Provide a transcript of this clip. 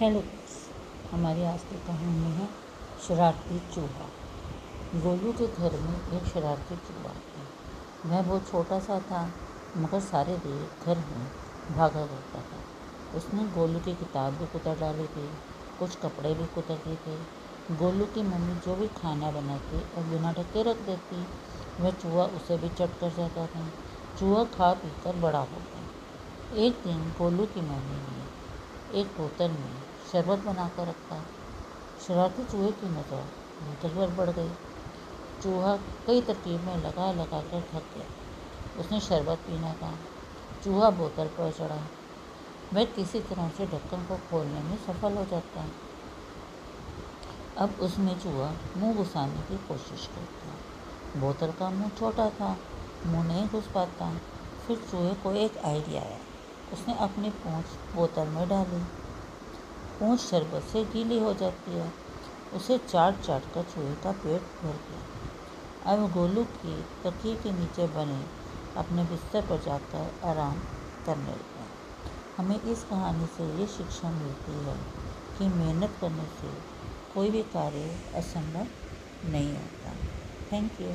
Hello, हमारी आज की कहानी है शरारती चूहा। गोलू के घर में एक शरारती चूहा था। वह बहुत छोटा सा था, मगर सारे घर में भागा करता था। उसने गोलू की किताब भी कुतर डाली थी, कुछ कपड़े भी कुतर दिए थे। गोलू की मम्मी जो भी खाना बनाती और बिना ढके रख देती, वह चूहा उसे भी चट कर जाता था। चूहा खा पी कर बड़ा हो गया। एक दिन गोलू की मम्मी ने एक बोतल में शरबत बनाकर रखा। शरारती चूहे की नज़र बोतल पर बढ़ गई। चूहा कई तरकीब में लगा लगा कर थक गया। उसने शरबत पीना था चूहा बोतल पर चढ़ा। वह किसी तरह से ढक्कन को खोलने में सफल हो जाता। अब उसमें चूहा मुँह घुसाने की कोशिश करता। बोतल का मुँह छोटा था, मुँह नहीं घुस पाता। फिर चूहे को एक आइडिया आया। उसने अपनी पूँछ बोतल में डाली। पूँछ शरबत से गीली हो जाती है। उसे चाट चाट कर चूहे का पेट भर गया। अब गोलू की तकिए के नीचे बने अपने बिस्तर पर जाकर आराम करने लगा। हमें इस कहानी से ये शिक्षा मिलती है कि मेहनत करने से कोई भी कार्य असंभव नहीं होता। Thank you.